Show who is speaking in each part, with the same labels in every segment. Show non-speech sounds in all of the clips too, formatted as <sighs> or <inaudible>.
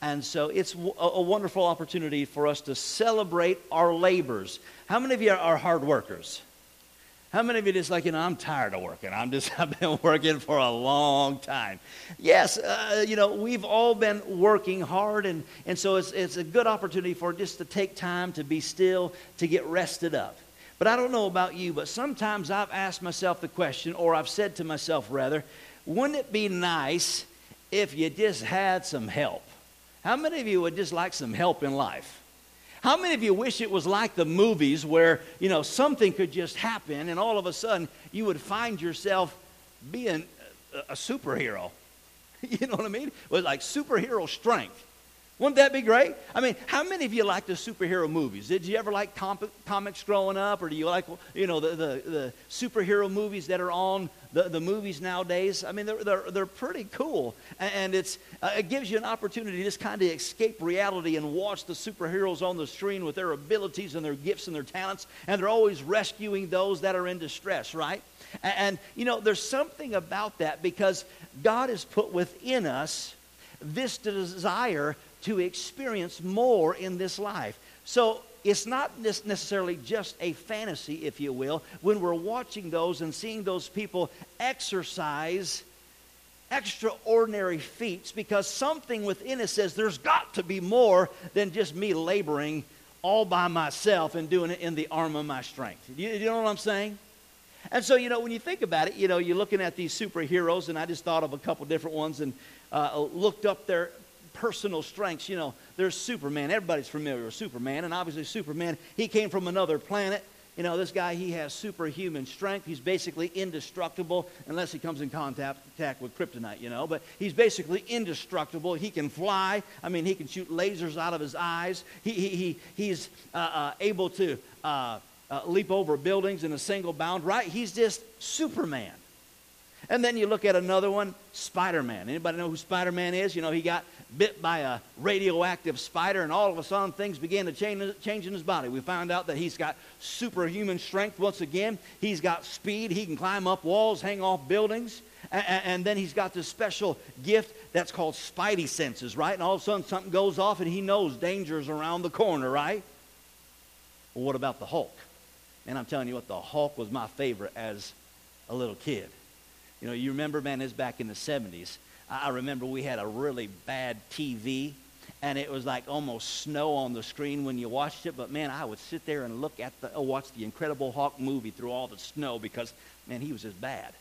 Speaker 1: And so it's a, wonderful opportunity for us to celebrate our labors. How many of you are hard workers? How many of you just like, you know, I'm tired of working. I'm just, <laughs> I've been working for a long time. Yes, uh, you know, we've all been working hard, and, and so it's, it's a good opportunity for just to take time to be still, to get rested up. But I don't know about you, but sometimes I've asked myself the question, or I've said to myself rather, wouldn't it be nice if you just had some help? How many of you would just like some help in life? How many of you wish it was like the movies where, you know, something could just happen and all of a sudden you would find yourself being a, superhero? <laughs> You know what I mean? With like superhero strength. Wouldn't that be great? I mean, how many of you like the superhero movies? Did you ever like comics growing up, or do you like, you know, the, the, the superhero movies that are on the, the movies nowadays? I mean, they're, they're, they're pretty cool, and it's, uh, it gives you an opportunity to just kind of escape reality and watch the superheroes on the screen with their abilities and their gifts and their talents, and they're always rescuing those that are in distress, right? And, and you know, there's something about that because God has put within us this desire to experience more in this life. So it's not necessarily just a fantasy, if you will, when we're watching those and seeing those people exercise extraordinary feats because something within us says there's got to be more than just me laboring all by myself and doing it in the arm of my strength. You, you know what I'm saying? And so, you know, when you think about it, you know, you're looking at these superheroes, and I just thought of a couple different ones and uh, looked up their personal strengths. You know, there's Superman. Everybody's familiar with Superman, and obviously Superman, he came from another planet. You know, this guy, he has superhuman strength. He's basically indestructible unless he comes in contact, with kryptonite, you know. But he's basically indestructible. He can fly. I mean, he can shoot lasers out of his eyes. He, he, he, he's uh, uh, able to uh, uh leap over buildings in a single bound, right? He's just Superman. And then you look at another one, Spider-Man. Anybody know who Spider-Man is? You know, he got bit by a radioactive spider, and all of a sudden things began to change, change in his body. We found out that he's got superhuman strength once again. He's got speed. He can climb up walls, hang off buildings. And, and then he's got this special gift that's called spidey senses, right? And all of a sudden something goes off and he knows danger's around the corner, right? Well, what about the Hulk? And I'm telling you what, the Hulk was my favorite as a little kid. You know, you remember, man, this back in the 70s. I remember we had a really bad TV, and it was like almost snow on the screen when you watched it. But man, I would sit there and look at the, uh, watch the Incredible Hulk movie through all the snow because, man, he was just bad.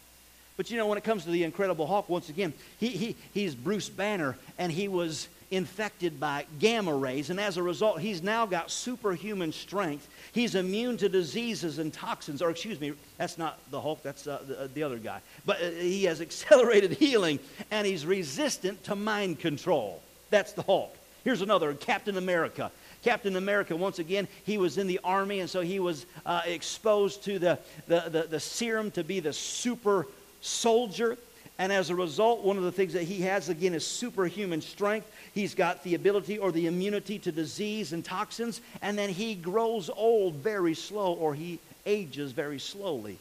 Speaker 1: But you know, when it comes to the Incredible Hulk, once again, he, he, he's Bruce Banner, and he was infected by gamma rays, and as a result, he's now got superhuman strength. He's immune to diseases and toxins, or excuse me, that's not the Hulk, that's uh, the, uh, the, other guy. But uh, he has <laughs> accelerated healing, and he's resistant to mind control. That's the Hulk. Here's another Captain America. Captain America, once again, he was in the army, and so he was uh, exposed to the, the, the, the serum to be the super soldier. And as a result, one of the things that he has, again, is superhuman strength. He's got the ability or the immunity to disease and toxins. And then he grows old very slow or he ages very slowly.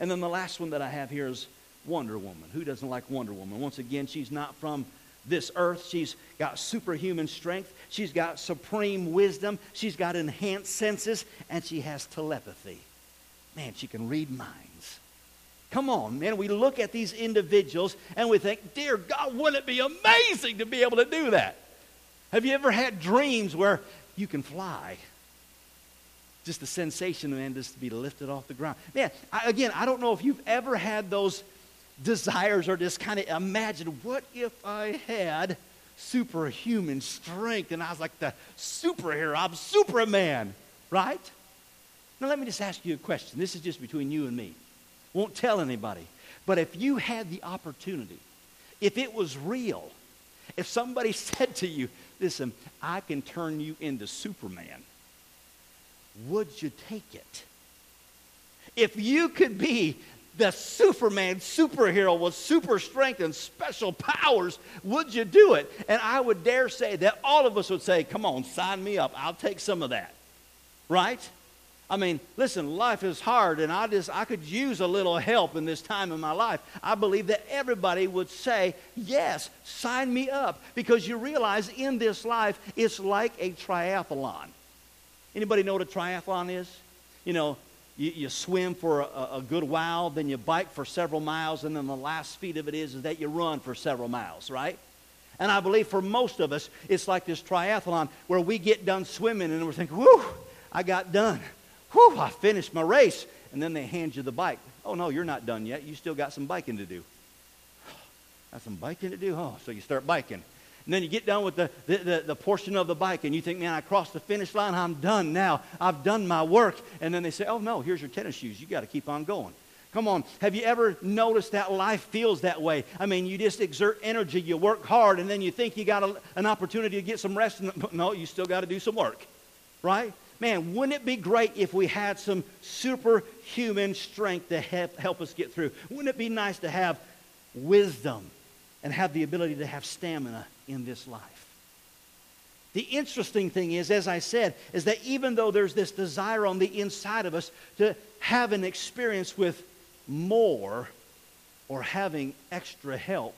Speaker 1: And then the last one that I have here is Wonder Woman. Who doesn't like Wonder Woman? Once again, she's not from this earth. She's got superhuman strength. She's got supreme wisdom. She's got enhanced senses. And she has telepathy. Man, she can read minds. Come on, man. We look at these individuals and we think, dear God, wouldn't it be amazing to be able to do that? Have you ever had dreams where you can fly? Just the sensation, man, just to be lifted off the ground. Man, I, again, I don't know if you've ever had those desires or just kind of imagine, what if I had superhuman strength and I was like the superhero? I'm Superman, right? Now, let me just ask you a question. This is just between you and me. Won't tell anybody. But if you had the opportunity, if it was real, if somebody <laughs> said to you, listen, I can turn you into Superman, would you take it? If you could be the Superman superhero with super strength and special powers, would you do it? And I would dare say that all of us would say, Come on, sign me up. I'll take some of that. Right? I mean, listen, life is hard, and I just I could use a little help in this time in my life. I believe that everybody would say, Yes, sign me up. Because you realize in this life, it's like a triathlon. Anybody know what a triathlon is? You know, you, you swim for a, a, good while, then you bike for several miles, and then the last feat of it is, is that you run for several miles, right? And I believe for most of us, it's like this triathlon where we get done swimming and we're thinking, whew, I got done. Whew, I finished my race. And then they hand you the bike. Oh, no, you're not done yet. You still got some biking to do. <sighs> Got some biking to do? Oh, so you start biking. And then you get done with the, the, the, the, portion of the bike and you think, man, I crossed the finish line. I'm done now. I've done my work. And then they say, oh, no, here's your tennis shoes. You got to keep on going. Come on. Have you ever noticed that life feels that way? I mean, you just exert energy, you work hard, and then you think you got a, an opportunity to get some rest. And, <laughs> no, you still got to do some work. Right? Man, wouldn't it be great if we had some superhuman strength to help, us get through? Wouldn't it be nice to have wisdom and have the ability to have stamina in this life. The interesting thing is, as I said, is that even though there's this desire on the inside of us to have an experience with more or having extra help,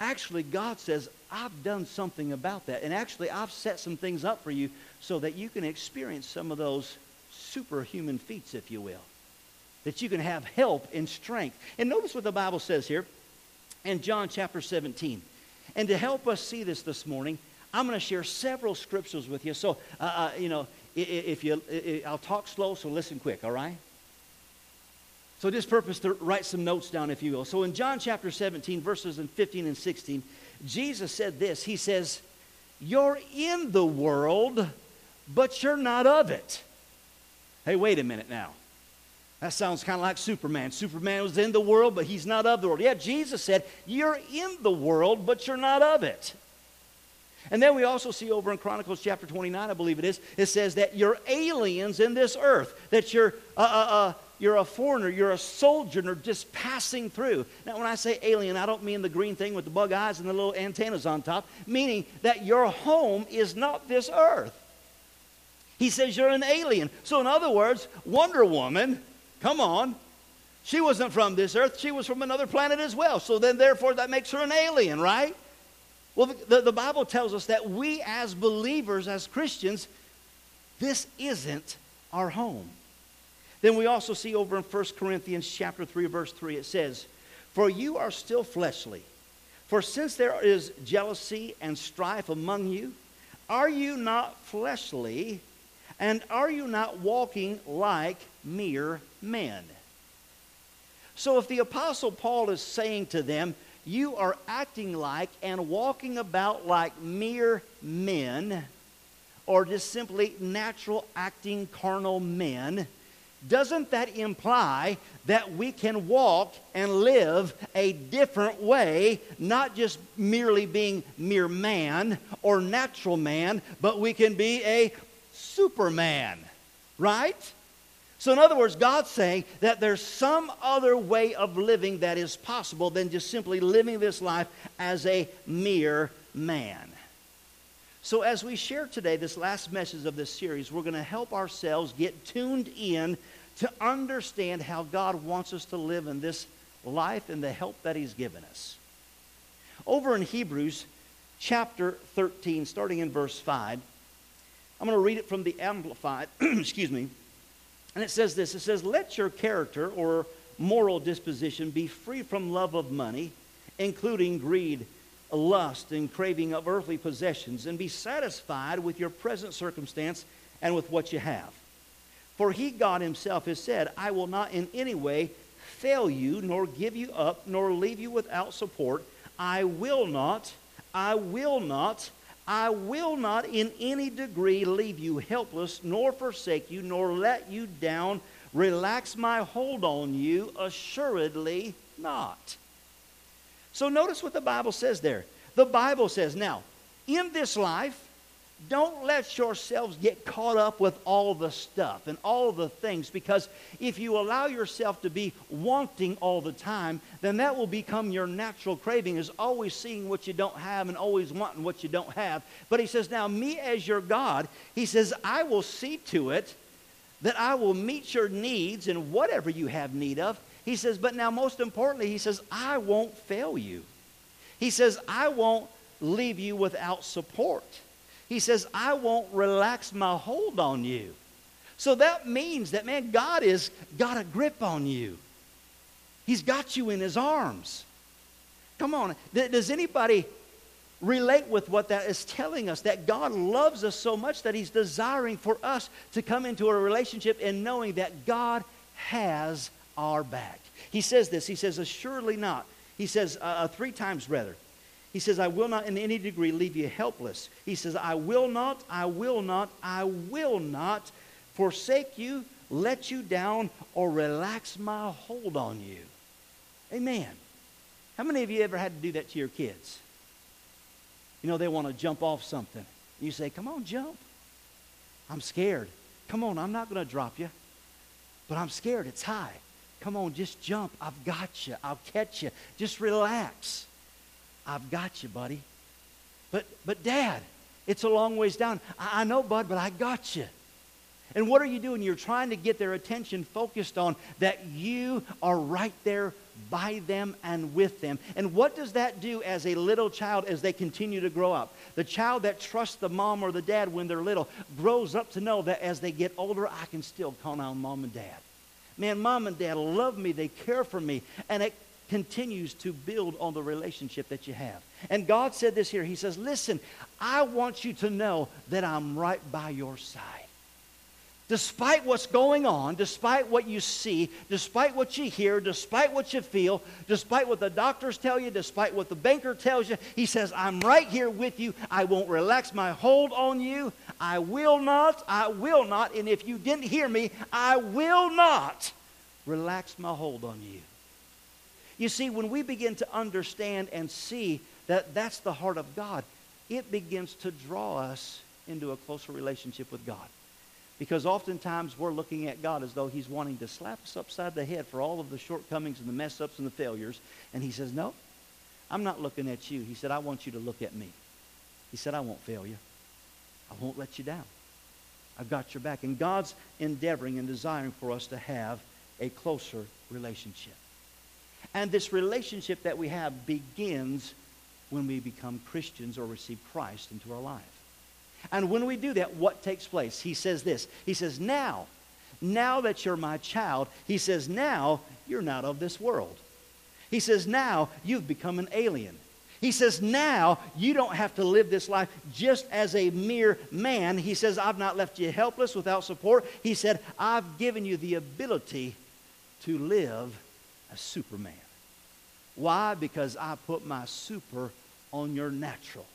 Speaker 1: actually God says, I've done something about that. And actually, I've set some things up for you so that you can experience some of those superhuman feats, if you will. That you can have help and strength. And notice what the Bible says here in John chapter 17. And to help us see this this morning, I'm going to share several scriptures with you. So, uh, uh, you know, if you, I'll talk slow, so listen quick, all right? So, this purpose to write some notes down, if you will. So, in John chapter 17, verses 15 and 16, Jesus said this He says, You're in the world, but you're not of it. Hey, wait a minute now. That sounds kind of like Superman. Superman was in the world, but he's not of the world. Yeah, Jesus said, You're in the world, but you're not of it. And then we also see over in Chronicles chapter 29, I believe it is, it says that you're aliens in this earth, that you're, uh, uh, uh, you're a foreigner, you're a sojourner just passing through. Now, when I say alien, I don't mean the green thing with the bug eyes and the little antennas on top, meaning that your home is not this earth. He says you're an alien. So, in other words, Wonder Woman Come on. She wasn't from this earth, she was from another planet as well. So then, therefore, that makes her an alien, right? Well, the, the Bible tells us that we as believers, as Christians, this isn't our home. Then we also see over in 1 Corinthians chapter 3 verse 3 it says, "For you are still fleshly. For since there is jealousy and strife among you, are you not fleshly and are you not walking like mere men? So, if the Apostle Paul is saying to them, You are acting like and walking about like mere men, or just simply natural acting carnal men, doesn't that imply that we can walk and live a different way, not just merely being mere man or natural man, but we can be a Superman, right? So, in other words, God's saying that there's some other way of living that is possible than just simply living this life as a mere man. So, as we share today, this last message of this series, we're going to help ourselves get tuned in to understand how God wants us to live in this life and the help that He's given us. Over in Hebrews chapter 13, starting in verse 5, I'm going to read it from the Amplified, <clears throat> excuse me. And it says this it says, Let your character or moral disposition be free from love of money, including greed, lust, and craving of earthly possessions, and be satisfied with your present circumstance and with what you have. For he, God himself, has said, I will not in any way fail you, nor give you up, nor leave you without support. I will not, I will not I will not in any degree leave you helpless, nor forsake you, nor let you down. Relax my hold on you, assuredly not. So notice what the Bible says there. The Bible says, now, in this life, Don't let yourselves get caught up with all the stuff and all the things because if you allow yourself to be wanting all the time, then that will become your natural craving is always seeing what you don't have and always wanting what you don't have. But he says, Now, me as your God, he says, I will see to it that I will meet your needs and whatever you have need of. He says, But now, most importantly, he says, I won't fail you. He says, I won't leave you without support. He says, I won't relax my hold on you. So that means that, man, God has got a grip on you. He's got you in his arms. Come on. Does anybody relate with what that is telling us? That God loves us so much that he's desiring for us to come into a relationship and knowing that God has our back. He says this. He says, Assuredly not. He says uh, uh three times rather. He says, I will not in any degree leave you helpless. He says, I will not, I will not, I will not forsake you, let you down, or relax my hold on you. Amen. How many of you ever had to do that to your kids? You know, they want to jump off something. You say, Come on, jump. I'm scared. Come on, I'm not going to drop you. But I'm scared. It's high. Come on, just jump. I've got you. I'll catch you. Just relax. I've got you, buddy. But, but Dad, it's a long ways down. I, I know, bud, but I got you. And what are you doing? You're trying to get their attention focused on that you are right there by them and with them. And what does that do as a little child as they continue to grow up? The child that trusts the mom or the dad when they're little grows up to know that as they get older, I can still call on mom and dad. Man, mom and dad love me, they care for me, and it continues to build on the relationship that you have. And God said this here He says, Listen, I want you to know that I'm right by your side. Despite what's going on, despite what you see, despite what you hear, despite what you feel, despite what the doctors tell you, despite what the banker tells you, he says, I'm right here with you. I won't relax my hold on you. I will not, I will not. And if you didn't hear me, I will not relax my hold on you. You see, when we begin to understand and see that that's the heart of God, it begins to draw us into a closer relationship with God. Because oftentimes we're looking at God as though He's wanting to slap us upside the head for all of the shortcomings and the mess ups and the failures. And He says, No, I'm not looking at you. He said, I want you to look at me. He said, I won't fail you, I won't let you down. I've got your back. And God's endeavoring and desiring for us to have a closer relationship. And this relationship that we have begins when we become Christians or receive Christ into our life. And when we do that, what takes place? He says this He says, Now, now that you're my child, he says, Now you're not of this world. He says, Now you've become an alien. He says, Now you don't have to live this life just as a mere man. He says, I've not left you helpless without support. He said, I've given you the ability to live as Superman. Why? Because I put my super on your natural.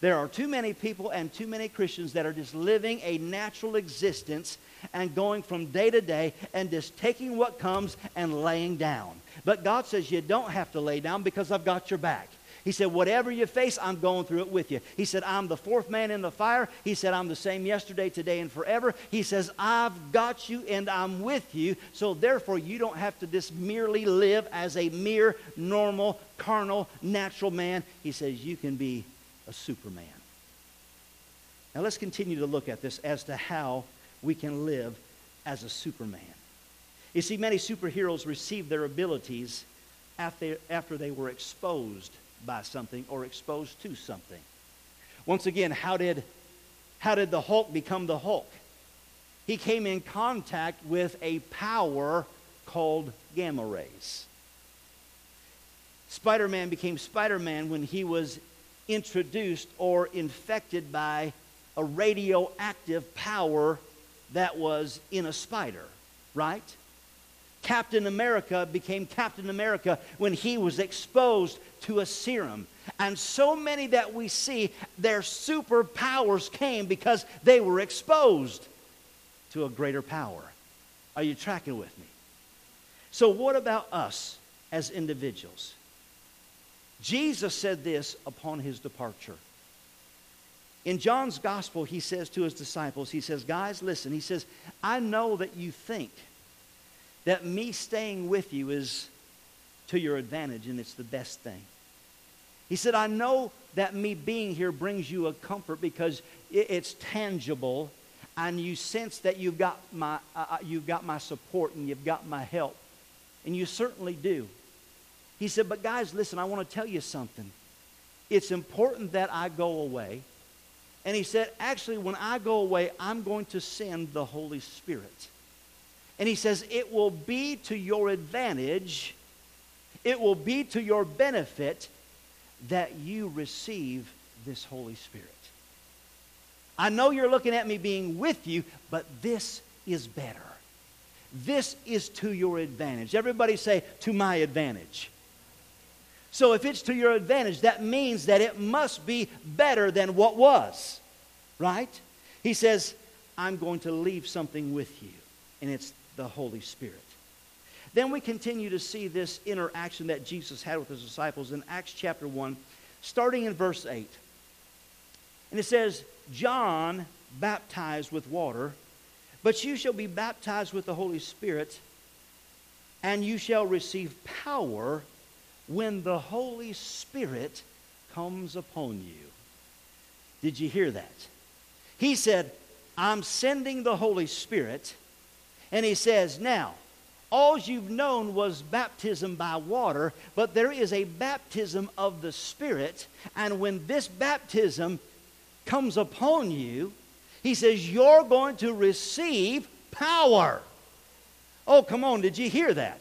Speaker 1: There are too many people and too many Christians that are just living a natural existence and going from day to day and just taking what comes and laying down. But God says you don't have to lay down because I've got your back. He said, Whatever you face, I'm going through it with you. He said, I'm the fourth man in the fire. He said, I'm the same yesterday, today, and forever. He says, I've got you and I'm with you. So therefore, you don't have to just merely live as a mere, normal, carnal, natural man. He says, You can be a superman. Now let's continue to look at this as to how we can live as a superman. You see, many superheroes receive their abilities after, after they were exposed by something or exposed to something. Once again, how did, how did the Hulk become the Hulk? He came in contact with a power called gamma rays. Spider Man became Spider Man when he was introduced or infected by a radioactive power that was in a spider, right? Captain America became Captain America when he was exposed to a serum. And so many that we see, their superpowers came because they were exposed to a greater power. Are you tracking with me? So, what about us as individuals? Jesus said this upon his departure In John's gospel, he says to his disciples, he says, Guys, listen, he says, I know that you think that me staying with you is to your advantage and it's the best thing. He said, I know that me being here brings you a comfort because it's tangible and you sense that you've got my, uh, uh, you've got my support and you've got my help. And you certainly do. He said, But guys, listen, I want to tell you something. It's important that I go away. And he said, Actually, when I go away, I'm going to send the Holy Spirit. And he says, It will be to your advantage, it will be to your benefit that you receive this Holy Spirit. I know you're looking at me being with you, but this is better. This is to your advantage. Everybody say, to my advantage. So if it's to your advantage, that means that it must be better than what was, right? He says, I'm going to leave something with you, and it's the Holy Spirit. Then we continue to see this interaction that Jesus had with his disciples in Acts chapter 1, starting in verse 8. And it says, John baptized with water, but you shall be baptized with the Holy Spirit, and you shall receive power when the Holy Spirit comes upon you. Did you hear that? He said, I'm sending the Holy Spirit. And he says, Now, all you've known was baptism by water, but there is a baptism of the Spirit. And when this baptism comes upon you, he says, You're going to receive power. Oh, come on, did you hear that?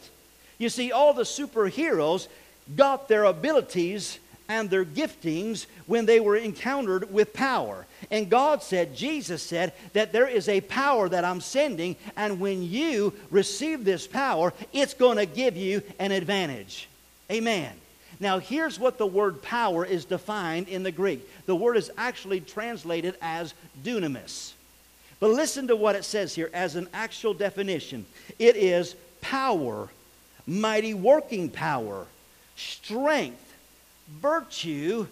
Speaker 1: You see, all the superheroes got their abilities and their giftings when they were encountered with power. And God said, Jesus said, that there is a power that I'm sending, and when you receive this power, it's going to give you an advantage. Amen. Now, here's what the word power is defined in the Greek the word is actually translated as dunamis. But listen to what it says here as an actual definition it is power, mighty working power, strength, virtue,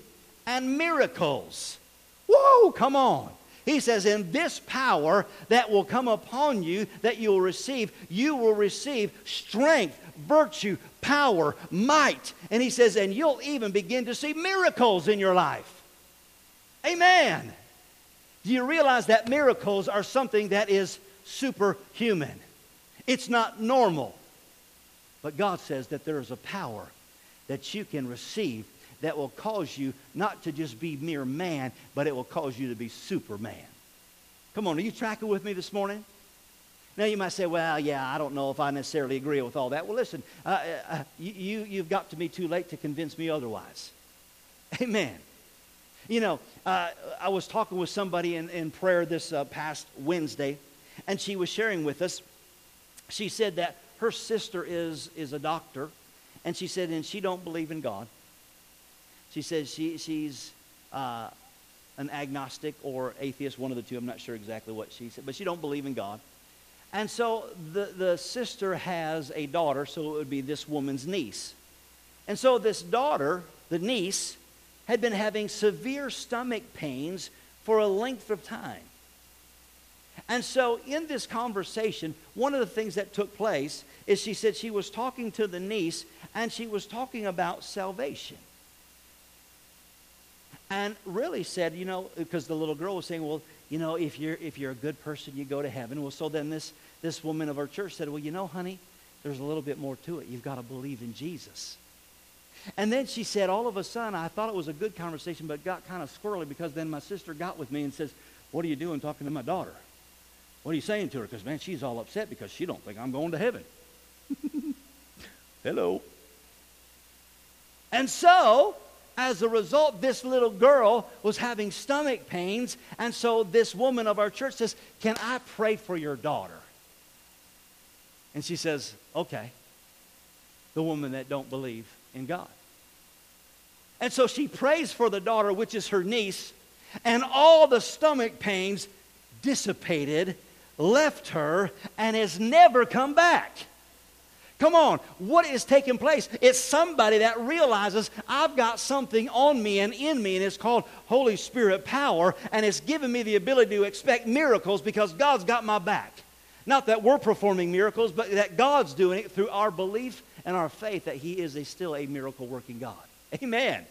Speaker 1: and miracles. Whoa, come on. He says, In this power that will come upon you, that you will receive, you will receive strength, virtue, power, might. And he says, And you'll even begin to see miracles in your life. Amen. Do you realize that miracles are something that is superhuman? It's not normal. But God says that there is a power that you can receive that will cause you not to just be mere man, but it will cause you to be Superman. Come on, are you tracking with me this morning? Now you might say, well, yeah, I don't know if I necessarily agree with all that. Well, listen, uh, uh, uh you, you've got to be too late to convince me otherwise. <laughs> Amen. You know, uh, I was talking with somebody in, in prayer this uh, past Wednesday, and she was sharing with us. She said that her sister is, is a doctor, and she said, and she don't believe in God. She says she, she's uh, an agnostic or atheist, one of the two. I'm not sure exactly what she said, but she don't believe in God. And so the, the sister has a daughter, so it would be this woman's niece. And so this daughter, the niece, had been having severe stomach pains for a length of time. And so, in this conversation, one of the things that took place is she said she was talking to the niece and she was talking about salvation and really said, you know, because the little girl was saying, well, you know, if you're if you're a good person, you go to heaven. Well, so then this this woman of our church said, well, you know, honey, there's a little bit more to it. You've got to believe in Jesus. And then she said, all of a sudden, I thought it was a good conversation, but got kind of squirrely because then my sister got with me and says, what are you doing talking to my daughter? What are you saying to her? Because, man, she's all upset because she don't think I'm going to heaven. <laughs> Hello. And so as a result, this little girl was having stomach pains. And so this woman of our church says, Can I pray for your daughter? And she says, Okay. The woman that don't believe in God. And so she prays for the daughter, which is her niece, and all the stomach pains dissipated, left her, and has never come back. Come on, what is taking place? It's somebody that realizes I've got something on me and in me, and it's called Holy Spirit power, and it's given me the ability to expect miracles because God's got my back. Not that we're performing miracles, but that God's doing it through our belief and our faith that He is a, still a miracle working God. Amen.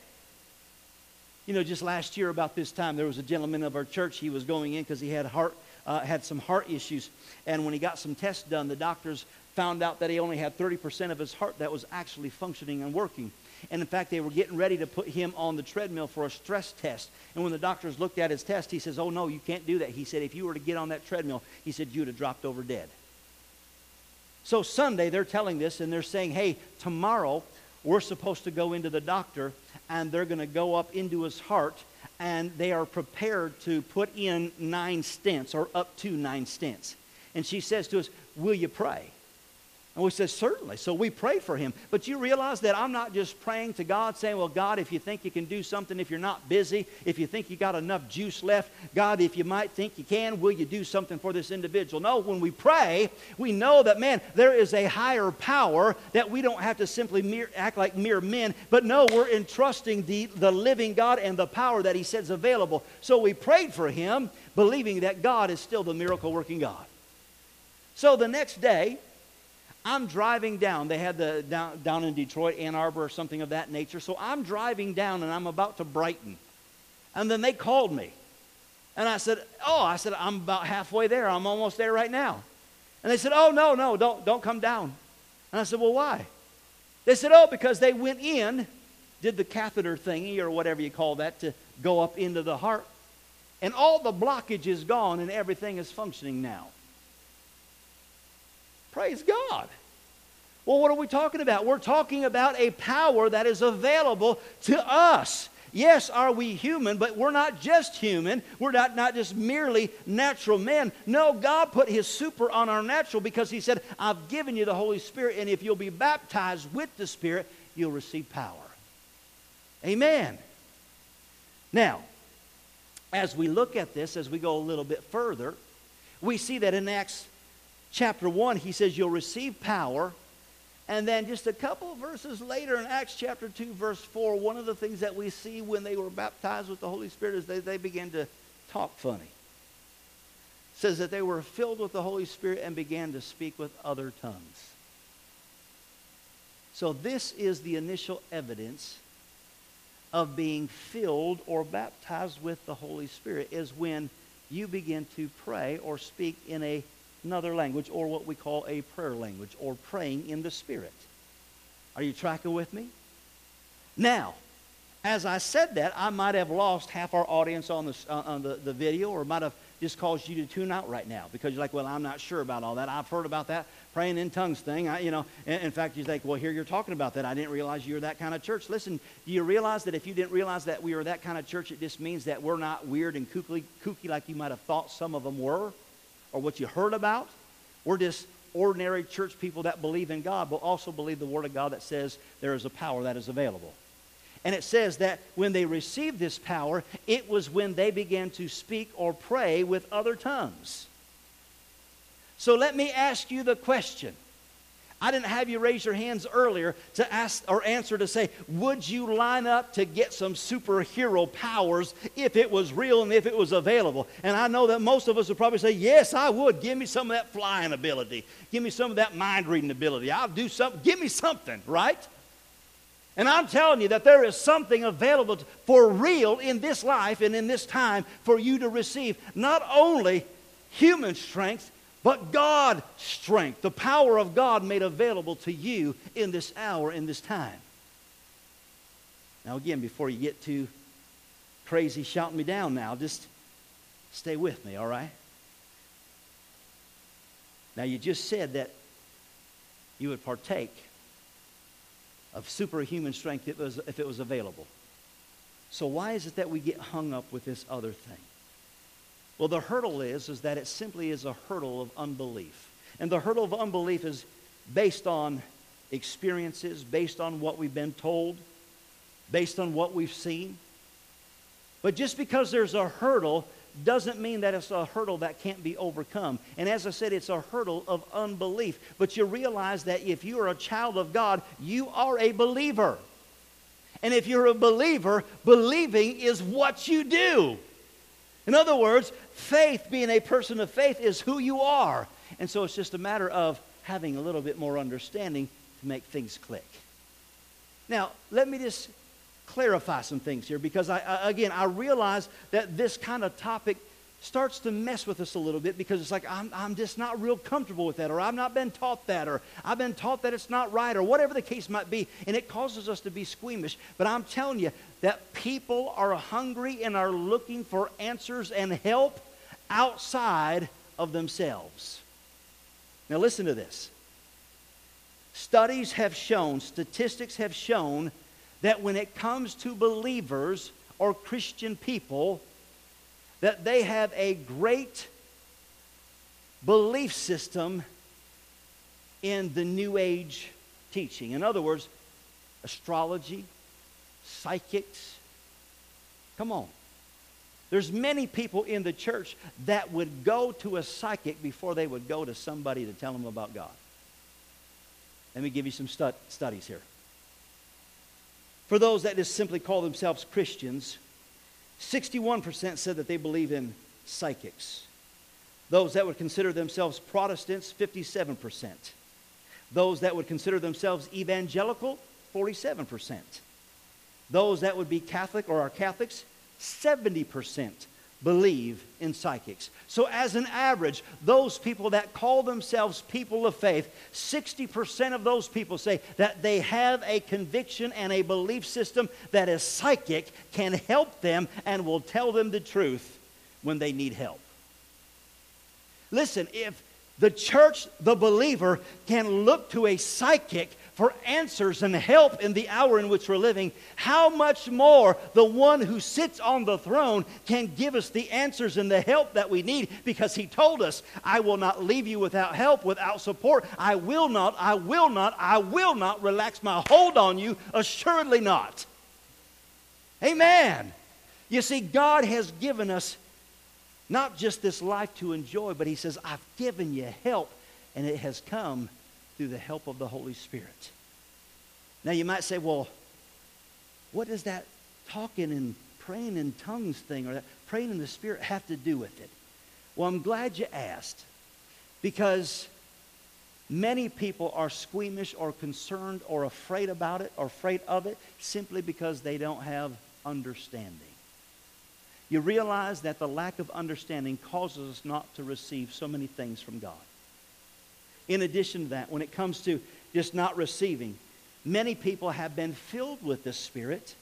Speaker 1: You know, just last year about this time, there was a gentleman of our church. He was going in because he had heart, uh, had some heart issues, and when he got some tests done, the doctors found out that he only had 30% of his heart that was actually functioning and working. And in fact, they were getting ready to put him on the treadmill for a stress test. And when the doctors looked at his test, he says, Oh, no, you can't do that. He said, If you were to get on that treadmill, he said, you'd have dropped over dead. So Sunday, they're telling this and they're saying, Hey, tomorrow we're supposed to go into the doctor and they're going to go up into his heart and they are prepared to put in nine stents or up to nine stents. And she says to us, Will you pray? And we said, certainly. So we prayed for him. But you realize that I'm not just praying to God saying, well, God, if you think you can do something, if you're not busy, if you think you got enough juice left, God, if you might think you can, will you do something for this individual? No, when we pray, we know that, man, there is a higher power that we don't have to simply mere, act like mere men, but no, we're entrusting the, the living God and the power that he says available. So we prayed for him, believing that God is still the miracle working God. So the next day, I'm driving down. They had the down, down in Detroit, Ann Arbor, or something of that nature. So I'm driving down and I'm about to Brighton. And then they called me. And I said, Oh, I said, I'm about halfway there. I'm almost there right now. And they said, Oh, no, no, don't, don't come down. And I said, Well, why? They said, Oh, because they went in, did the catheter thingy or whatever you call that to go up into the heart. And all the blockage is gone and everything is functioning now. Praise God. Well, what are we talking about? We're talking about a power that is available to us. Yes, are we human, but we're not just human. We're not, not just merely natural men. No, God put His super on our natural because He said, I've given you the Holy Spirit, and if you'll be baptized with the Spirit, you'll receive power. Amen. Now, as we look at this, as we go a little bit further, we see that in Acts chapter 1, he says, You'll receive power. And then just a couple of verses later in Acts chapter 2, verse 4, one of the things that we see when they were baptized with the Holy Spirit is they, they began to talk funny. It says that they were filled with the Holy Spirit and began to speak with other tongues. So this is the initial evidence of being filled or baptized with the Holy Spirit is when you begin to pray or speak in a another language or what we call a prayer language or praying in the Spirit. Are you tracking with me? Now, as I said that, I might have lost half our audience on the, uh, on the, the video or might have just caused you to tune out right now because you're like, well, I'm not sure about all that. I've heard about that praying in tongues thing. I, you know, in, in fact, you think, well, here you're talking about that. I didn't realize you were that kind of church. Listen, do you realize that if you didn't realize that we were that kind of church, it just means that we're not weird and kooky, kooky like you might have thought some of them were? Or what you heard about. We're just ordinary church people that believe in God, but also believe the Word of God that says there is a power that is available. And it says that when they received this power, it was when they began to speak or pray with other tongues. So let me ask you the question I didn't have you raise your hands earlier to ask or answer to say, would you line up to get some superhero powers if it was real and if it was available? And I know that most of us would probably say, yes, I would. Give me some of that flying ability. Give me some of that mind reading ability. I'll do something. Give me something, right? And I'm telling you that there is something available for real in this life and in this time for you to receive not only human strength, but God strength, the power of God made available to you in this hour, in this time. Now, again, before you get too crazy shouting me down now, just stay with me, all right? Now, you just said that you would partake of superhuman strength if it was, if it was available. So, why is it that we get hung up with this other thing? Well, the hurdle is, is that it simply is a hurdle of unbelief. And the hurdle of unbelief is based on experiences, based on what we've been told, based on what we've seen. But just because there's a hurdle doesn't mean that it's a hurdle that can't be overcome. And as I said, it's a hurdle of unbelief. But you realize that if you are a child of God, you are a believer. And if you're a believer, believing is what you do. In other words, faith, being a person of faith, is who you are. And so it's just a matter of having a little bit more understanding to make things click. Now, let me just clarify some things here because I, I, again I realize that this kind of topic starts to mess with us a little bit because it's like I'm, I'm just not real comfortable with that or I've not been taught that or I've been taught that it's not right or whatever the case might be and it causes us to be squeamish but I'm telling you that people are hungry and are looking for answers and help outside of themselves. Now listen to this. Studies have shown, statistics have shown that when it comes to believers or Christian people, that they have a great belief system in the New Age teaching. In other words, astrology, psychics. Come on. There's many people in the church that would go to a psychic before they would go to somebody to tell them about God. Let me give you some stud- studies here. For those that just simply call themselves Christians, 61% said that they believe in psychics. Those that would consider themselves Protestants, 57%. Those that would consider themselves evangelical, 47%. Those that would be Catholic or are Catholics, 70% believe in psychics. So, as an average, those people that call themselves people of faith, 60% of those people say that they have a conviction and a belief system that a psychic can help them and will tell them the truth when they need help. Listen, if the church, the believer, can look to a psychic for answers and help in the hour in which we're living, how much more the one who sits on the throne can give us the answers and the help that we need because he told us, I will not leave you without help, without support. I will not, I will not, I will not relax my hold on you, assuredly not. Amen. You see, God has given us not just this life to enjoy, but He says, I've given you help, and it has come through the help of the Holy Spirit. Now, you might say, well, what does that talking and praying in tongues thing or that praying in the Spirit have to do with it? Well, I'm glad you asked because many people are squeamish or concerned or afraid about it or afraid of it simply because they don't have understanding. You realize that the lack of understanding causes us not to receive so many things from God. In addition to that, when it comes to just not receiving, many people have been filled with the Spirit,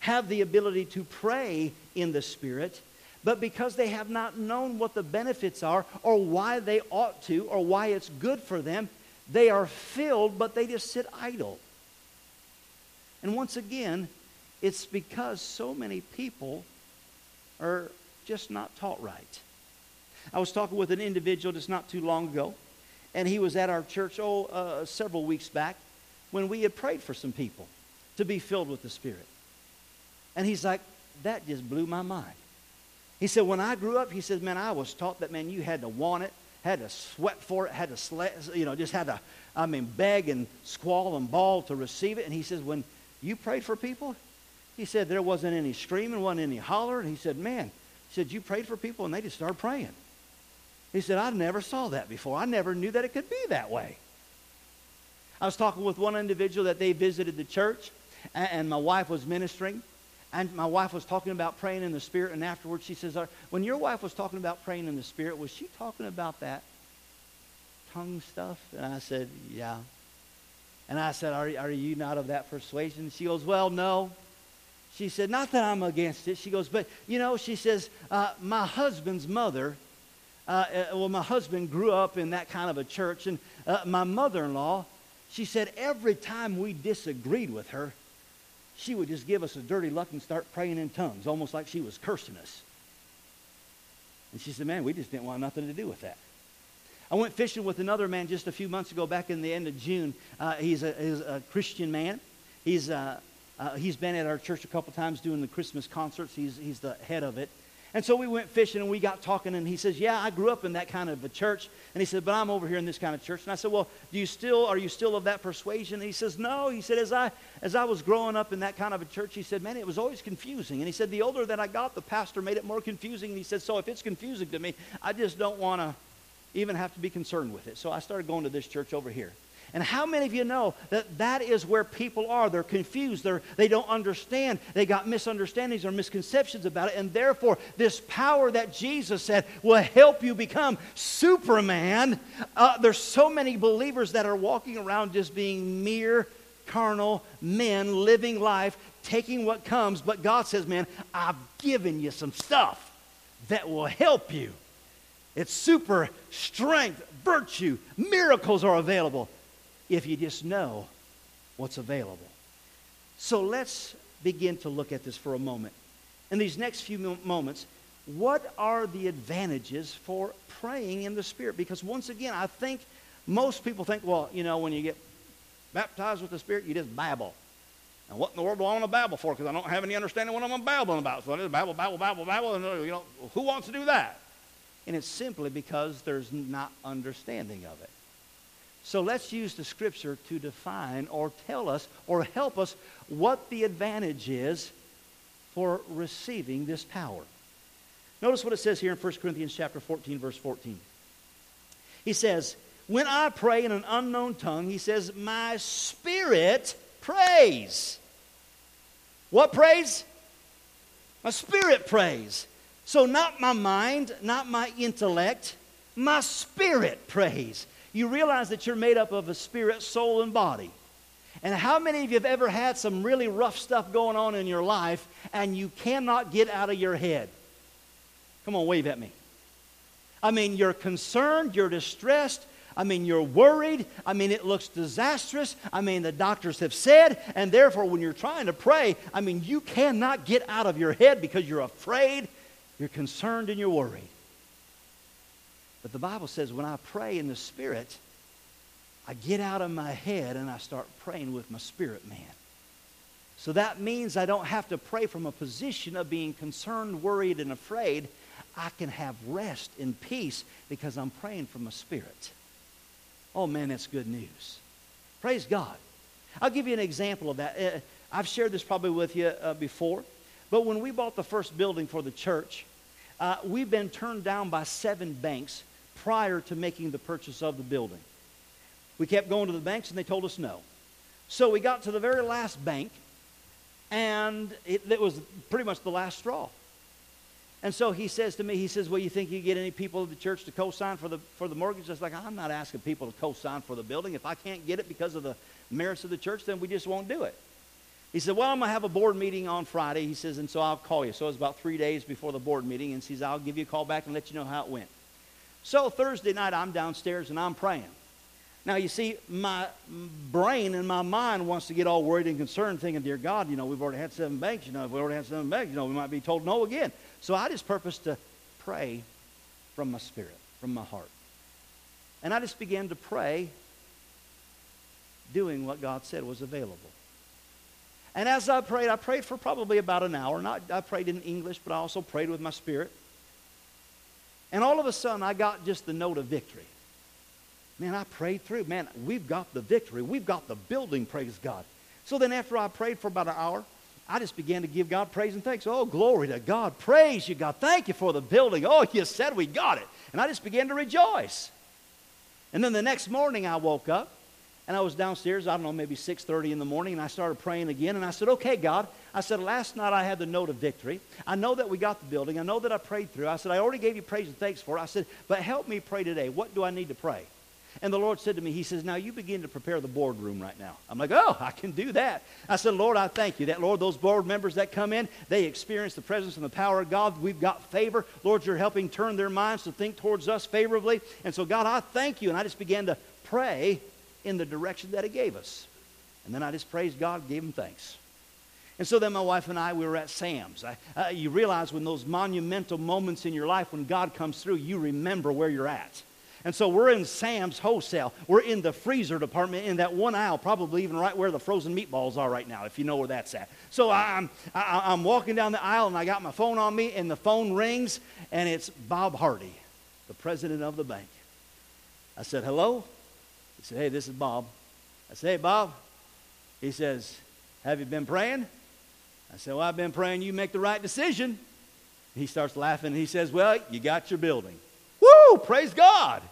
Speaker 1: have the ability to pray in the Spirit, but because they have not known what the benefits are or why they ought to or why it's good for them, they are filled, but they just sit idle. And once again, it's because so many people are just not taught right. I was talking with an individual just not too long ago and he was at our church, oh, uh, several weeks back when we had prayed for some people to be filled with the Spirit. And he's like, that just blew my mind. He said, when I grew up, he said, man, I was taught that, man, you had to want it, had to sweat for it, had to, sweat, you know, just had to, I mean, beg and squall and bawl to receive it. And he says, when you prayed for people, he said, there wasn't any screaming, wasn't any holler. And he said, man, he said, you prayed for people and they just started praying. He said, I never saw that before. I never knew that it could be that way. I was talking with one individual that they visited the church, and my wife was ministering. And my wife was talking about praying in the Spirit, and afterwards she says, When your wife was talking about praying in the Spirit, was she talking about that tongue stuff? And I said, Yeah. And I said, Are, are you not of that persuasion? She goes, Well, no. She said, Not that I'm against it. She goes, But, you know, she says, uh, My husband's mother uh, uh, well, my husband grew up in that kind of a church, and uh, my mother in law, she said every time we disagreed with her, she would just give us a dirty look and start praying in tongues, almost like she was cursing us. And she said, Man, we just didn't want nothing to do with that. I went fishing with another man just a few months ago, back in the end of June. Uh, he's, a, he's, a, Christian man. He's, uh, uh, he's been at our church a couple times doing the Christmas concerts. He's, he's the head of it. And so we went fishing and we got talking, and he says, Yeah, I grew up in that kind of a church. And he said, But I'm over here in this kind of church. And I said, Well, do you still are you still of that persuasion? And he says, No. He said, As I as I was growing up in that kind of a church, he said, Man, it was always confusing. And he said, The older that I got, the pastor made it more confusing. And he said, So if it's confusing to me, I just don't want to even have to be concerned with it. So I started going to this church over here. And how many of you know that that is where people are? They're confused. They're, they don't understand. They got misunderstandings or misconceptions about it. And therefore, this power that Jesus said will help you become Superman. Uh, there's so many believers that are walking around just being mere carnal men living life, taking what comes. But God says, man, I've given you some stuff that will help you. It's super strength, virtue, miracles are available if you just know what's available. So let's begin to look at this for a moment. In these next few moments, what are the advantages for praying in the Spirit? Because once again, I think most people think, well, you know, when you get baptized with the Spirit, you just babble. And what in the world do I want to babble for? Because I don't have any understanding what I'm babbling about. So I just babble, babble, babble, babble. And, you know, who wants to do that? And it's simply because there's not understanding of it. So let's use the scripture to define or tell us or help us what the advantage is for receiving this power. Notice what it says here in 1 Corinthians chapter 14 verse 14. He says, "When I pray in an unknown tongue, he says, my spirit prays." What prays? My spirit prays. So not my mind, not my intellect, my spirit prays you realize that you're made up of a spirit, soul, and body. And how many of you have ever had some really rough stuff going on in your life and you cannot get out of your head? Come on, wave at me. I mean, you're concerned, you're distressed, I mean, you're worried. I mean, it looks disastrous. I mean, the doctors have said, and therefore, when you're trying to pray, I mean, you cannot get out of your head because you're afraid, you're concerned, and you're worried. But the Bible says when I pray in the Spirit, I get out of my head and I start praying with my spirit man. So that means I don't have to pray from a position of being concerned, worried, and afraid. I can have rest and peace because I'm praying from a spirit. Oh man, that's good news. Praise God. I'll give you an example of that. Uh, I've shared this probably with you uh, before, but when we bought the first building for the church, uh, we've been turned down by seven banks prior to making the purchase of the building. We kept going to the banks and they told us no. So we got to the very last bank and it, it was pretty much the last straw. And so he says to me, he says, Well, you think you get any people at the church to co sign for the, for the mortgage? I was like, I'm not asking people to co sign for the building. If I can't get it because of the merits of the church, then we just won't do it. He said, Well, I'm going to have a board meeting on Friday. He says, And so I'll call you. So it was about three days before the board meeting. And he says, I'll give you a call back and let you know how it went. So Thursday night, I'm downstairs and I'm praying. Now, you see, my brain and my mind wants to get all worried and concerned, thinking, Dear God, you know, we've already had seven banks. You know, if we already had seven banks, you know, we might be told no again. So I just purposed to pray from my spirit, from my heart. And I just began to pray, doing what God said was available. And as I prayed, I prayed for probably about an hour. Not, I prayed in English, but I also prayed with my spirit. And all of a sudden, I got just the note of victory. Man, I prayed through. Man, we've got the victory. We've got the building, praise God. So then, after I prayed for about an hour, I just began to give God praise and thanks. Oh, glory to God. Praise you, God. Thank you for the building. Oh, you said we got it. And I just began to rejoice. And then the next morning, I woke up and I was downstairs, I don't know, maybe 6.30 in the morning, and I started praying again. And I said, okay, God. I said, last night I had the note of victory. I know that we got the building. I know that I prayed through. I said, I already gave you praise and thanks for it. I said, but help me pray today. What do I need to pray? And the Lord said to me, He says, Now you begin to prepare the boardroom right now. I'm like, Oh, I can do that. I said, Lord, I thank you that, Lord, those board members that come in, they experience the presence and the power of God. We've got favor. Lord, you're helping turn their minds to think towards us favorably. And so, God, I thank you. And I just began to pray in the direction that He gave us. And then I just praised God, gave Him thanks. And so then my wife and I, we were at Sam's. I, uh, you realize when those monumental moments in your life, when God comes through, you remember where you're at. And so we're in Sam's wholesale. We're in the freezer department in that one aisle, probably even right where the frozen meatballs are right now, if you know where that's at. So I'm, I, I'm walking down the aisle and I got my phone on me, and the phone rings, and it's Bob Hardy, the president of the bank. I said, Hello? He said, Hey, this is Bob. I said, Hey, Bob. He says, Have you been praying? I said, Well, I've been praying you make the right decision. He starts laughing he says, Well, you got your building. Woo! Praise God.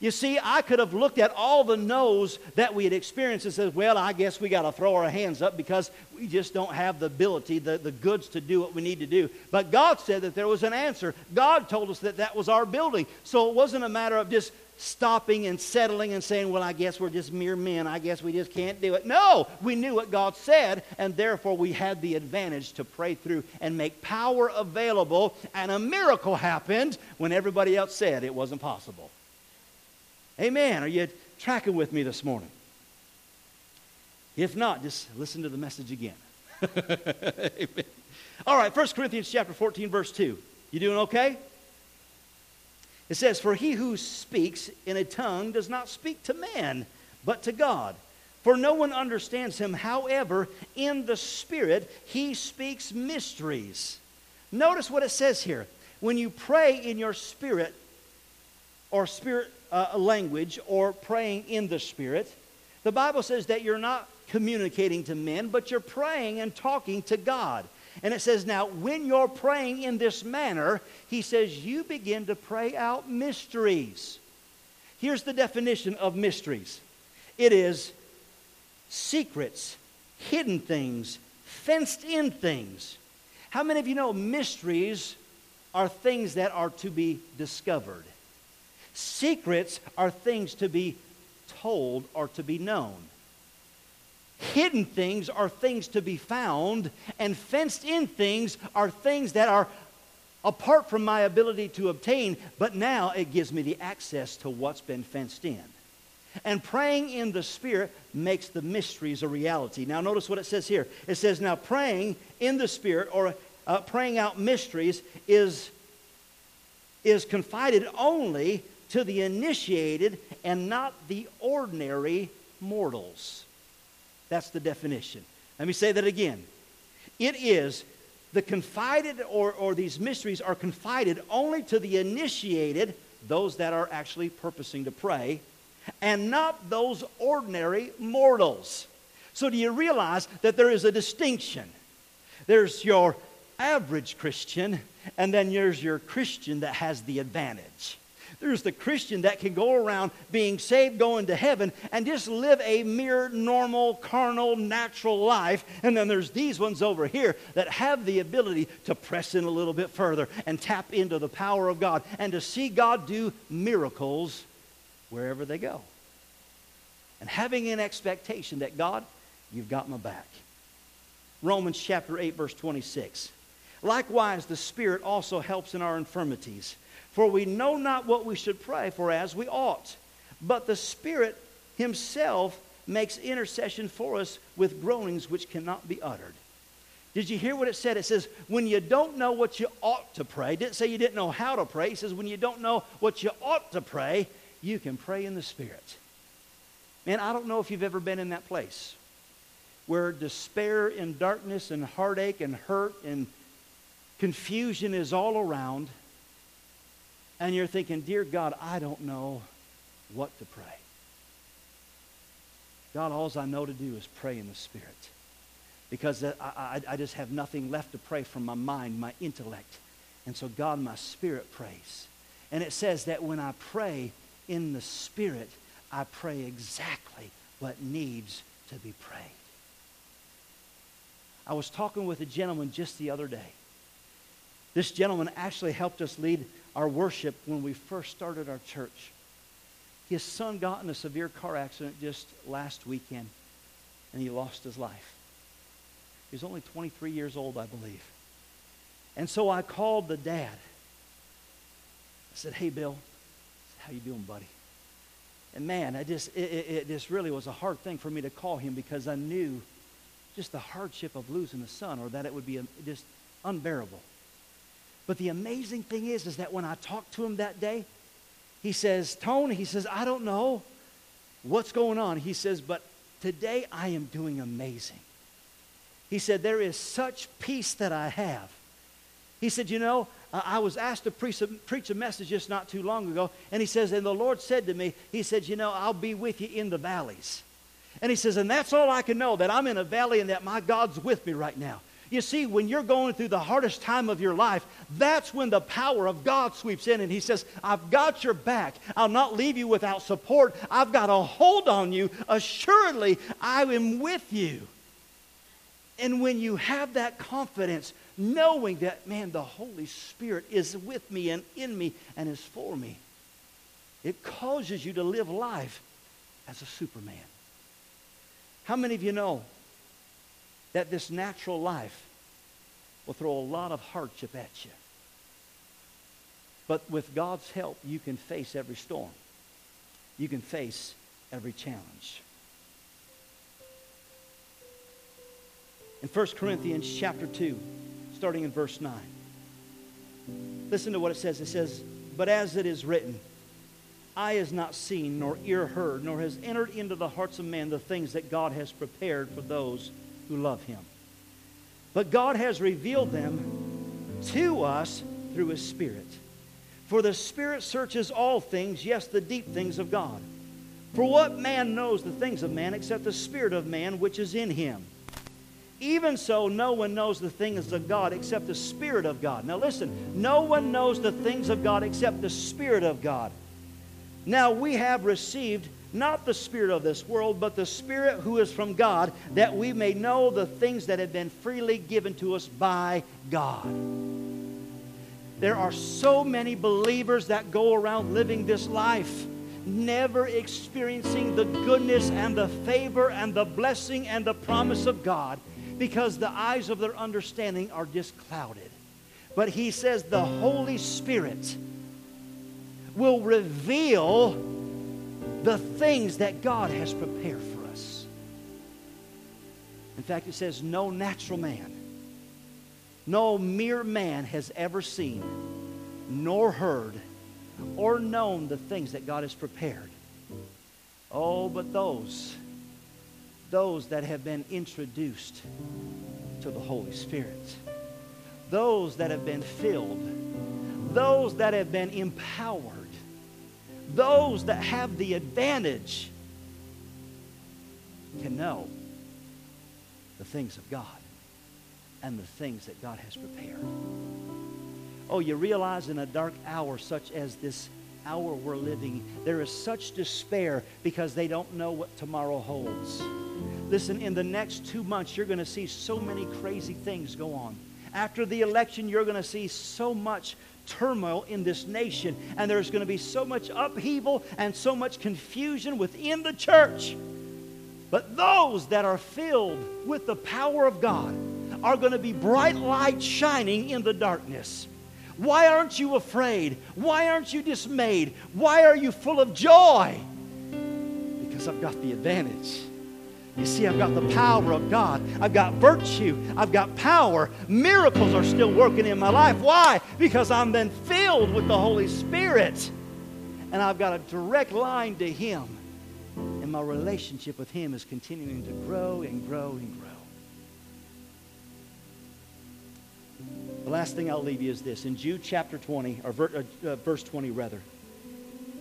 Speaker 1: You see, I could have looked at all the no's that we had experienced and said, well, I guess we got to throw our hands up because we just don't have the ability, the, the goods to do what we need to do. But God said that there was an answer. God told us that that was our building. So it wasn't a matter of just stopping and settling and saying, well, I guess we're just mere men. I guess we just can't do it. No, we knew what God said, and therefore we had the advantage to pray through and make power available, and a miracle happened when everybody else said it wasn't possible. Amen. Are you tracking with me this morning? If not, just listen to the message again. <laughs> Amen. All right, 1 Corinthians chapter 14, verse 2. You doing okay? It says, For he who speaks in a tongue does not speak to man, but to God. For no one understands him. However, in the Spirit, he speaks mysteries. Notice what it says here. When you pray in your spirit, or spirit uh, language or praying in the Spirit, the Bible says that you're not communicating to men, but you're praying and talking to God. And it says, now, when you're praying in this manner, he says, you begin to pray out mysteries. Here's the definition of mysteries it is secrets, hidden things, fenced in things. How many of you know mysteries are things that are to be discovered? Secrets are things to be told or to be known. Hidden things are things to be found, and fenced in things are things that are apart from my ability to obtain, but now it gives me the access to what's been fenced in. And praying in the Spirit makes the mysteries a reality. Now, notice what it says here. It says, Now, praying in the Spirit or uh, praying out mysteries is, is confided only to the initiated and not the ordinary mortals. That's the definition. Let me say that again. It is the confided, or, or these mysteries are confided only to the initiated, those that are actually purposing to pray, and not those ordinary mortals. So, do you realize that there is a distinction? There's your average Christian, and then there's your Christian that has the advantage. There's the Christian that can go around being saved, going to heaven, and just live a mere normal, carnal, natural life. And then there's these ones over here that have the ability to press in a little bit further and tap into the power of God and to see God do miracles wherever they go. And having an expectation that God, you've got my back. Romans chapter 8, verse 26. Likewise, the Spirit also helps in our infirmities for we know not what we should pray for as we ought. But the Spirit Himself makes intercession for us with groanings which cannot be uttered. Did you hear what it said? It says, when you don't know what you ought to pray, it didn't say you didn't know how to pray. It says, when you don't know what you ought to pray, you can pray in the Spirit. Man, I don't know if you've ever been in that place where despair and darkness and heartache and hurt and confusion is all around and you're thinking, Dear God, I don't know what to pray. God, all I know to do is pray in the Spirit. Because I, I, I, just have nothing left to pray from my mind, my intellect. And so, God, my spirit prays. And it says that when I pray in the Spirit, I pray exactly what needs to be prayed. I was talking with a gentleman just the other day. This gentleman actually helped us lead our worship when we first started our church. His son got in a severe car accident just last weekend, and he lost his life. He was only 23 years old, I believe. And so I called the dad. I said, "Hey, Bill, how you doing, buddy?" And man, I just it, it, just really was a hard thing for me to call him because I knew just the hardship of losing a son, or that it would be just unbearable. But the amazing thing is, is that when I talked to him that day, He says, Tony, he says, I don't know what's going on. He says, but today I am doing amazing. He said, There is such peace that I have. He said, You know, I was asked to preach a, preach a message just not too long ago, and he says, And the Lord said to me, He said, You know, I'll be with you in the valleys. And he says, And that's all I can know, that I'm in a valley and that my God's with me right now. You see, when you're going through the hardest time of your life, that's when the power of God sweeps in and He says, I've got your back. I'll not leave you without support. I've got a hold on you. Assuredly, I am with you. And when you have that confidence, knowing that, man, the Holy Spirit is with me and in me and is for me, it causes you to live life as a superman. How many of you know that this natural life will throw a lot of hardship at you? But with God's help, you can face every storm. You can face every challenge. in 1 Corinthians chapter 2, starting in verse 9. Listen to what it says. It says, But as it is written, eye has not seen, nor ear heard, nor has entered into the hearts of men the things that God has prepared for those who love him. But God has revealed them to us through his Spirit. For the Spirit searches all things, yes, the deep things of God. For what man knows the things of man except the Spirit of man which is in him? Even so, no one knows the things of God except the Spirit of God. Now, listen, no one knows the things of God except the Spirit of God. Now, we have received not the Spirit of this world, but the Spirit who is from God, that we may know the things that have been freely given to us by God. There are so many believers that go around living this life never experiencing the goodness and the favor and the blessing and the promise of God because the eyes of their understanding are disclouded. But he says the Holy Spirit will reveal the things that God has prepared for us. In fact, it says, No natural man, no mere man has ever seen, nor heard, or known the things that God has prepared. Oh, but those those that have been introduced to the Holy Spirit, those that have been filled, those that have been empowered, those that have the advantage can know the things of God and the things that God has prepared. Oh, you realize in a dark hour such as this hour we're living, there is such despair because they don't know what tomorrow holds. Listen, in the next two months, you're going to see so many crazy things go on. After the election, you're going to see so much turmoil in this nation, and there's going to be so much upheaval and so much confusion within the church. But those that are filled with the power of God are going to be bright lights shining in the darkness. Why aren't you afraid? Why aren't you dismayed? Why are you full of joy? Because I've got the advantage. You see, I've got the power of God. I've got virtue. I've got power. Miracles are still working in my life. Why? Because I'm then filled with the Holy Spirit. And I've got a direct line to Him. And my relationship with Him is continuing to grow and grow and grow. The last thing I'll leave you is this. In Jude chapter 20, or ver, uh, uh, verse 20 rather,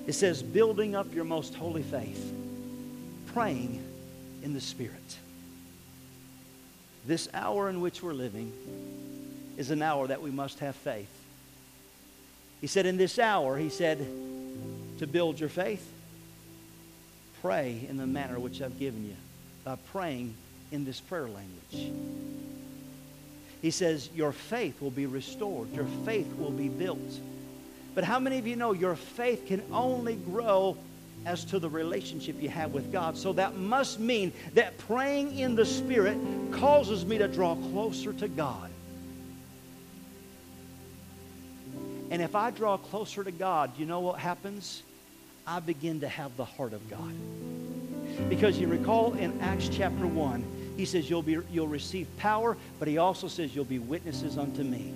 Speaker 1: it says, building up your most holy faith, praying in the Spirit. This hour in which we're living is an hour that we must have faith. He said, in this hour, he said, to build your faith, pray in the manner which I've given you, by praying in this prayer language. He says, Your faith will be restored, your faith will be built. But how many of you know your faith can only grow as to the relationship you have with God? So that must mean that praying in the Spirit causes me to draw closer to God. And if I draw closer to God, you know what happens? I begin to have the heart of God. Because you recall in Acts chapter 1, he says you'll, be, you'll receive power, but he also says you'll be witnesses unto me.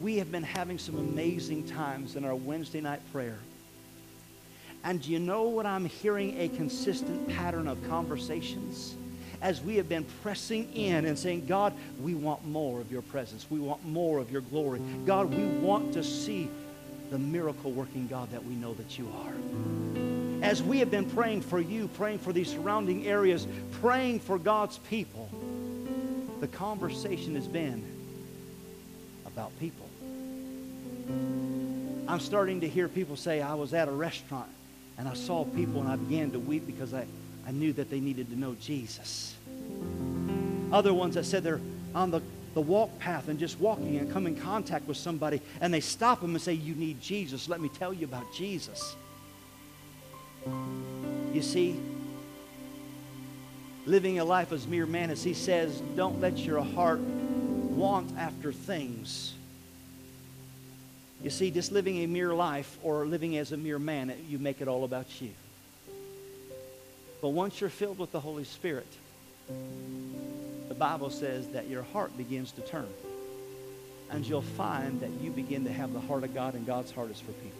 Speaker 1: we have been having some amazing times in our Wednesday night prayer. And do you know what I'm hearing? A consistent pattern of conversations as we have been pressing in and saying, God, we want more of your presence. We want more of your glory. God, we want to see the miracle working God that we know that you are. As we have been praying for you, praying for these surrounding areas, praying for God's people, the conversation has been about people. I'm starting to hear people say, I was at a restaurant and I saw people and I began to weep because I, I knew that they needed to know Jesus. Other ones that said they're on the, the walk path and just walking and come in contact with somebody and they stop them and say, You need Jesus. Let me tell you about Jesus. You see, living a life as mere man, as he says, don't let your heart want after things. You see, just living a mere life or living as a mere man, you make it all about you. But once you're filled with the Holy Spirit, the Bible says that your heart begins to turn. And you'll find that you begin to have the heart of God, and God's heart is for people.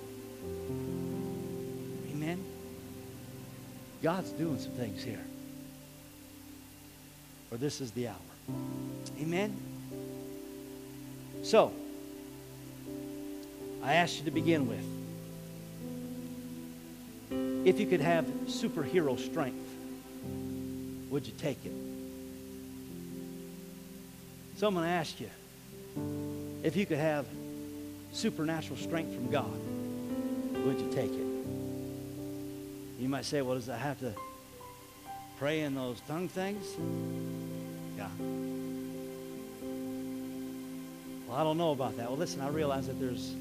Speaker 1: Amen? God's doing some things here. Or this is the hour. Amen? So, I asked you to begin with. If you could have superhero strength, would you take it? Someone asked you if you could have supernatural strength from God, would you take it? You might say, well, does I have to pray in those tongue things? Yeah. Well, I don't know about that. Well, listen, I realize that there's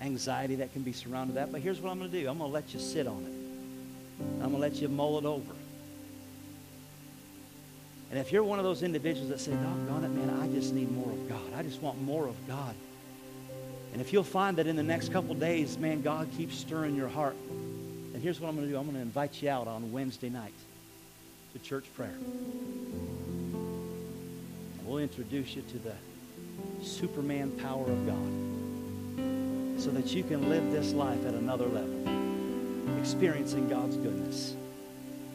Speaker 1: anxiety that can be surrounded that, but here's what I'm going to do. I'm going to let you sit on it. I'm going to let you mull it over. And if you're one of those individuals that say, doggone it, man, I just need more of God. I just want more of God. And if you'll find that in the next couple days, man, God keeps stirring your heart, then here's what I'm going to do. I'm going to invite you out on Wednesday night to church prayer. We'll introduce you to the Superman power of God so that you can live this life at another level, experiencing God's goodness.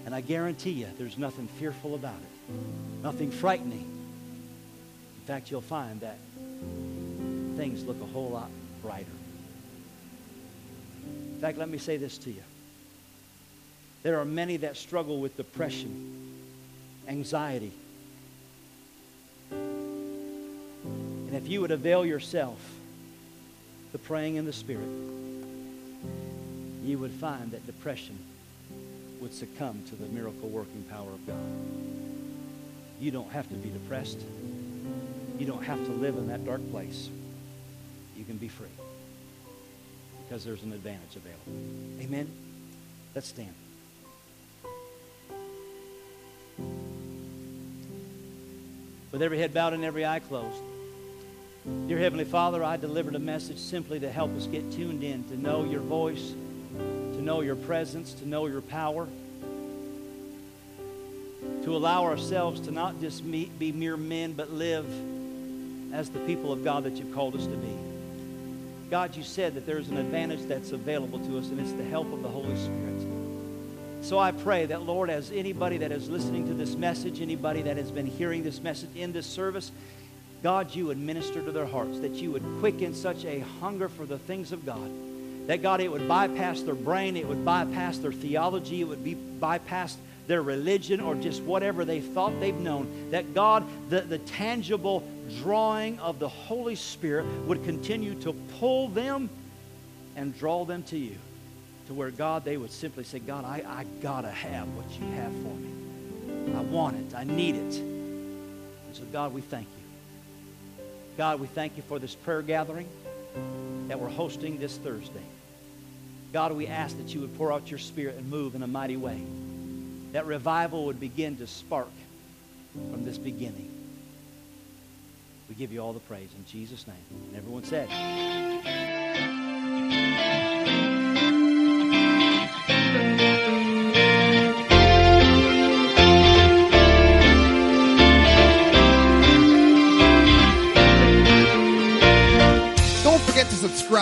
Speaker 1: And I guarantee you, there's nothing fearful about it, nothing frightening. In fact, you'll find that things look a whole lot brighter. In fact, let me say this to you. There are many that struggle with depression, anxiety. And if you would avail yourself to praying in the Spirit, you would find that depression would succumb to the miracle working power of God. You don't have to be depressed. You don't have to live in that dark place. You can be free because there's an advantage available. Amen? Let's stand. With every head bowed and every eye closed. Dear Heavenly Father, I delivered a message simply to help us get tuned in, to know your voice, to know your presence, to know your power, to allow ourselves to not just meet, be mere men, but live as the people of God that you've called us to be. God, you said that there's an advantage that's available to us, and it's the help of the Holy Spirit. So I pray that, Lord, as anybody that is listening to this message, anybody that has been hearing this message in this service, God, you would minister to their hearts, that you would quicken such a hunger for the things of God, that God, it would bypass their brain, it would bypass their theology, it would be bypass their religion or just whatever they thought they've known, that God, the, the tangible drawing of the Holy Spirit would continue to pull them and draw them to you. To where God, they would simply say, God, I, I gotta have what you have for me. I want it. I need it. And so, God, we thank you. God, we thank you for this prayer gathering that we're hosting this Thursday. God, we ask that you would pour out your spirit and move in a mighty way. That revival would begin to spark from this beginning. We give you all the praise in Jesus' name. And everyone said,